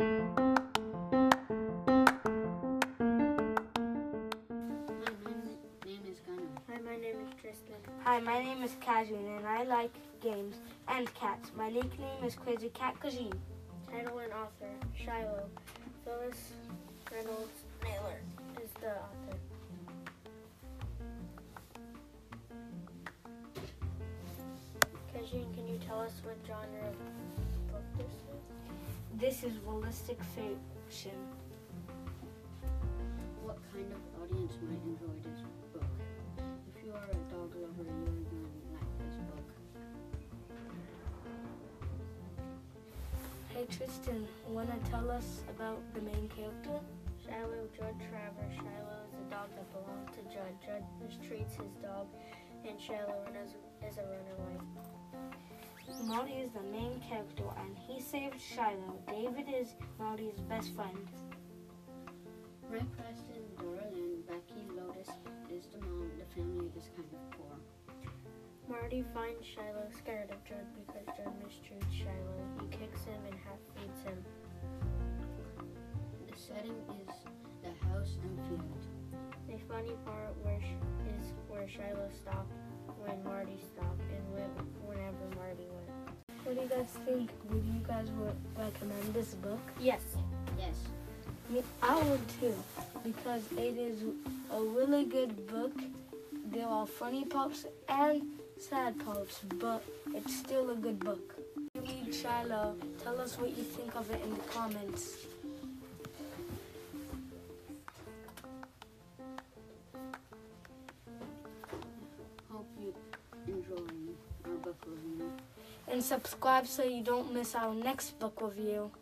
Hi, my name is Gunnar. Hi, my name is Tristen. Hi, my name is and I like games and cats. My nickname is Crazy Cat Kazhin. Title and author Shiloh. Phyllis Reynolds Naylor is the author. Kazhin, can you tell us what genre This is realistic fiction. What kind of audience might enjoy this book? If you are a dog lover, you're going to like this book. Hey Tristen, wanna tell us about the main character? Shiloh Judd Travers. Shiloh is a dog that belongs to Judd. Judd mistreats his dog, and Shiloh is, is a runaway. Marty is the main character and he saved Shiloh. David is Marty's best friend. Ray Preston, Dara Lynn, Becky, Lotus is the mom. The family is kind of poor. Marty finds Shiloh scared of Judd because Judd mistreats Shiloh. He kicks him and half feeds him. The setting is the house and field. The funny part where sh- is where Shiloh stopped when Marty stopped do you guys think? Would you guys re- recommend this book? Yes. Yes. Me, I would too, because it is a really good book. There are funny parts and sad parts, but it's still a good book. You read Shiloh. Tell us what you think of it in the comments. And subscribe so you don't miss our next book review.